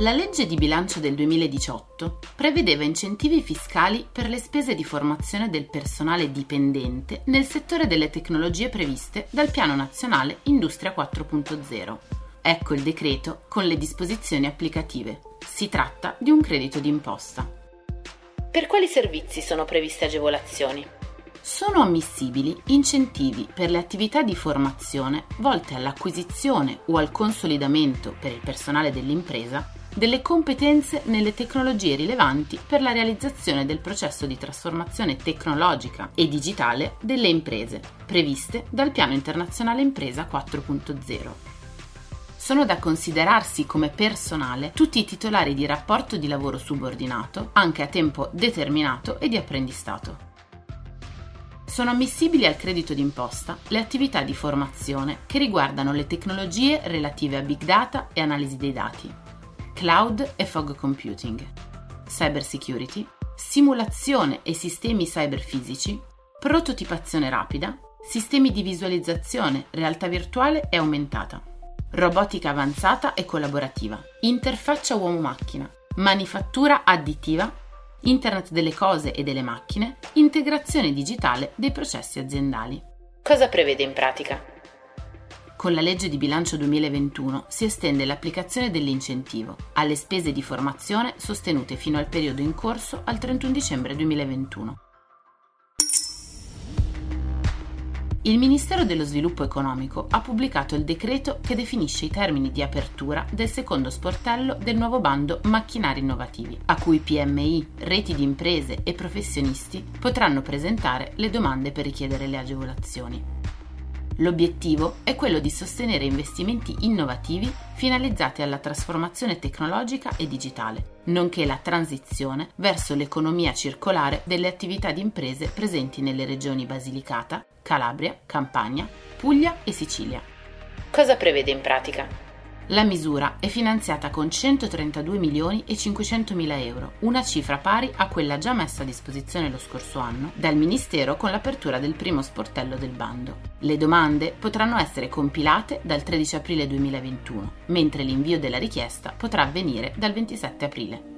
la legge di bilancio del 2018 prevedeva incentivi fiscali per le spese di formazione del personale dipendente nel settore delle tecnologie previste dal Piano Nazionale Industria 4.0. Ecco il decreto con le disposizioni applicative. Si tratta di un credito d'imposta. Per quali servizi sono previste agevolazioni? Sono ammissibili incentivi per le attività di formazione volte all'acquisizione o al consolidamento per il personale dell'impresa delle competenze nelle tecnologie rilevanti per la realizzazione del processo di trasformazione tecnologica e digitale delle imprese, previste dal Piano Internazionale Impresa 4.0. Sono da considerarsi come personale tutti i titolari di rapporto di lavoro subordinato, anche a tempo determinato e di apprendistato. Sono ammissibili al credito d'imposta le attività di formazione che riguardano le tecnologie relative a big data e analisi dei dati, cloud e fog computing, cyber security, simulazione e sistemi cyberfisici, prototipazione rapida, sistemi di visualizzazione, realtà virtuale e aumentata, robotica avanzata e collaborativa, interfaccia uomo-macchina, manifattura additiva, internet delle cose e delle macchine, integrazione digitale dei processi aziendali. Cosa prevede in pratica? Con la legge di bilancio 2021 si estende l'applicazione dell'incentivo alle spese di formazione sostenute fino al periodo in corso al 31 dicembre 2021. Il Ministero dello Sviluppo Economico ha pubblicato il decreto che definisce i termini di apertura del secondo sportello del nuovo bando Macchinari Innovativi, a cui PMI, reti di imprese e professionisti potranno presentare le domande per richiedere le agevolazioni. L'obiettivo è quello di sostenere investimenti innovativi finalizzati alla trasformazione tecnologica e digitale, nonché la transizione verso l'economia circolare delle attività di imprese presenti nelle regioni Basilicata, Calabria, Campania, Puglia e Sicilia. Cosa prevede in pratica? La misura è finanziata con 132 milioni e 500 mila euro, una cifra pari a quella già messa a disposizione lo scorso anno dal Ministero con l'apertura del primo sportello del bando. Le domande potranno essere compilate dal 13 aprile 2021, mentre l'invio della richiesta potrà avvenire dal 27 aprile.